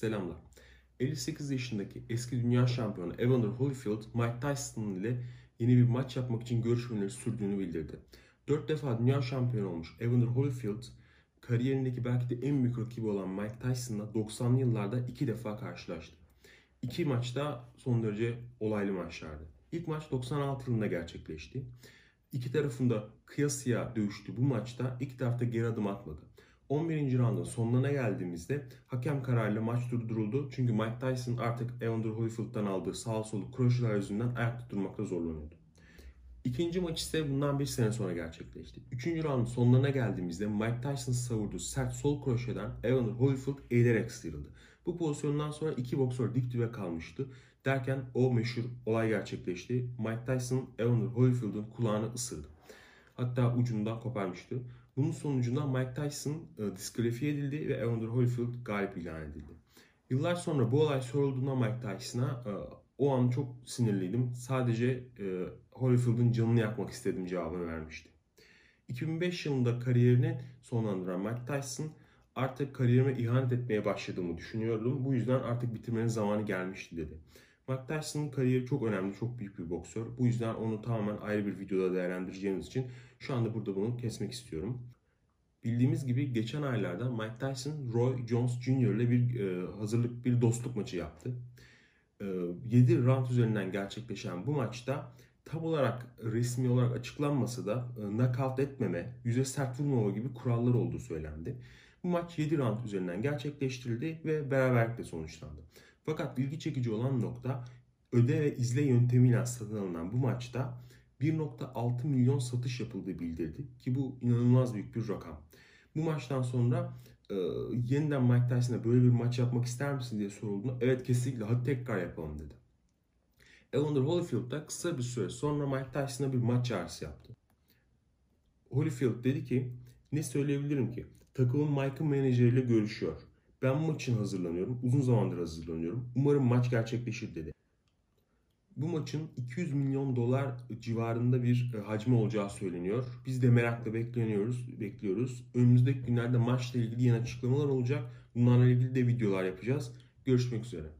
Selamlar. 58 yaşındaki eski dünya şampiyonu Evander Holyfield, Mike Tyson ile yeni bir maç yapmak için görüşmeleri sürdüğünü bildirdi. 4 defa dünya şampiyonu olmuş Evander Holyfield, kariyerindeki belki de en büyük rakibi olan Mike Tyson'la 90'lı yıllarda iki defa karşılaştı. İki maçta son derece olaylı maçlardı. İlk maç 96 yılında gerçekleşti. İki tarafında kıyasıya dövüştü bu maçta iki tarafta geri adım atmadı. 11. roundun sonlarına geldiğimizde hakem kararıyla maç durduruldu. Çünkü Mike Tyson artık Evander Holyfield'dan aldığı sağ solu kroşeler yüzünden ayakta durmakta zorlanıyordu. İkinci maç ise bundan bir sene sonra gerçekleşti. Üçüncü roundun sonlarına geldiğimizde Mike Tyson savurduğu sert sol kroşeden Evander Holyfield eğilerek sıyrıldı. Bu pozisyondan sonra iki boksör dip dibe kalmıştı. Derken o meşhur olay gerçekleşti. Mike Tyson Evander Holyfield'ın kulağını ısırdı. Hatta ucundan koparmıştı. Bunun sonucunda Mike Tyson e, diskalifiye edildi ve Evander Holyfield galip ilan edildi. Yıllar sonra bu olay sorulduğunda Mike Tyson'a e, o an çok sinirliydim. Sadece e, Holyfield'ın canını yakmak istedim cevabını vermişti. 2005 yılında kariyerini sonlandıran Mike Tyson artık kariyerime ihanet etmeye başladığımı düşünüyordum. Bu yüzden artık bitirmenin zamanı gelmişti dedi. Mike Tyson'ın kariyeri çok önemli, çok büyük bir boksör. Bu yüzden onu tamamen ayrı bir videoda değerlendireceğimiz için şu anda burada bunu kesmek istiyorum. Bildiğimiz gibi geçen aylarda Mike Tyson, Roy Jones Jr. ile bir e, hazırlık, bir dostluk maçı yaptı. E, 7 round üzerinden gerçekleşen bu maçta tam olarak resmi olarak açıklanmasa da e, knockout etmeme, yüze sert vurmama gibi kurallar olduğu söylendi. Bu maç 7 round üzerinden gerçekleştirildi ve beraberlikle sonuçlandı. Fakat ilgi çekici olan nokta öde ve izle yöntemiyle satın alınan bu maçta 1.6 milyon satış yapıldığı bildirdi ki bu inanılmaz büyük bir rakam. Bu maçtan sonra e, yeniden Mike Tyson'a böyle bir maç yapmak ister misin diye sorulduğunda evet kesinlikle hadi tekrar yapalım dedi. Evander Holyfield da kısa bir süre sonra Mike Tyson'a bir maç çağrısı yaptı. Holyfield dedi ki ne söyleyebilirim ki takımın Mike'ın menajeriyle görüşüyor. Ben maç için hazırlanıyorum. Uzun zamandır hazırlanıyorum. Umarım maç gerçekleşir dedi. Bu maçın 200 milyon dolar civarında bir e, hacmi olacağı söyleniyor. Biz de merakla bekleniyoruz, bekliyoruz. Önümüzdeki günlerde maçla ilgili yeni açıklamalar olacak. Bunlarla ilgili de videolar yapacağız. Görüşmek üzere.